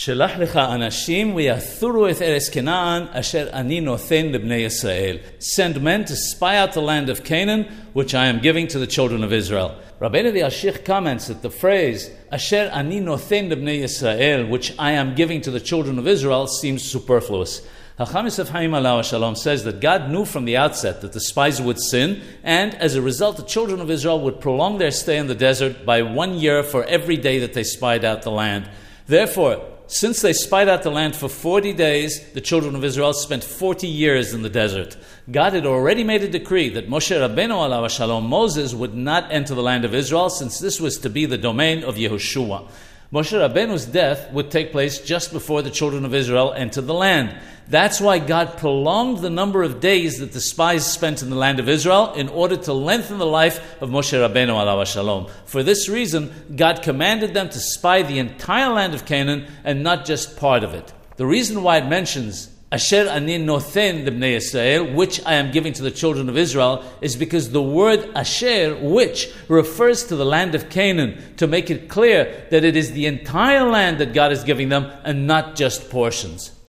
שלח לך אנשים ויאסורו את ארץ כנען אשר אני נותן לבני ישראל. Send men to spy out the land of Canaan which I am giving to the children of Israel. Rabbeinu the comments that the phrase אשר אני נותן לבני ישראל which I am giving to the children of Israel seems superfluous. Hacham of Haim Alav Shalom says that God knew from the outset that the spies would sin, and as a result, the children of Israel would prolong their stay in the desert by one year for every day that they spied out the land. Therefore, since they spied out the land for 40 days, the children of Israel spent 40 years in the desert. God had already made a decree that Moshe Rabbeinu alav shalom, Moses, would not enter the land of Israel since this was to be the domain of Yehoshua. Moshe Rabbeinu's death would take place just before the children of Israel entered the land. That's why God prolonged the number of days that the spies spent in the land of Israel in order to lengthen the life of Moshe Rabbeinu alav shalom. For this reason, God commanded them to spy the entire land of Canaan and not just part of it. The reason why it mentions Asher ani nothen lebnei Israel, which I am giving to the children of Israel, is because the word Asher, which, refers to the land of Canaan, to make it clear that it is the entire land that God is giving them and not just portions.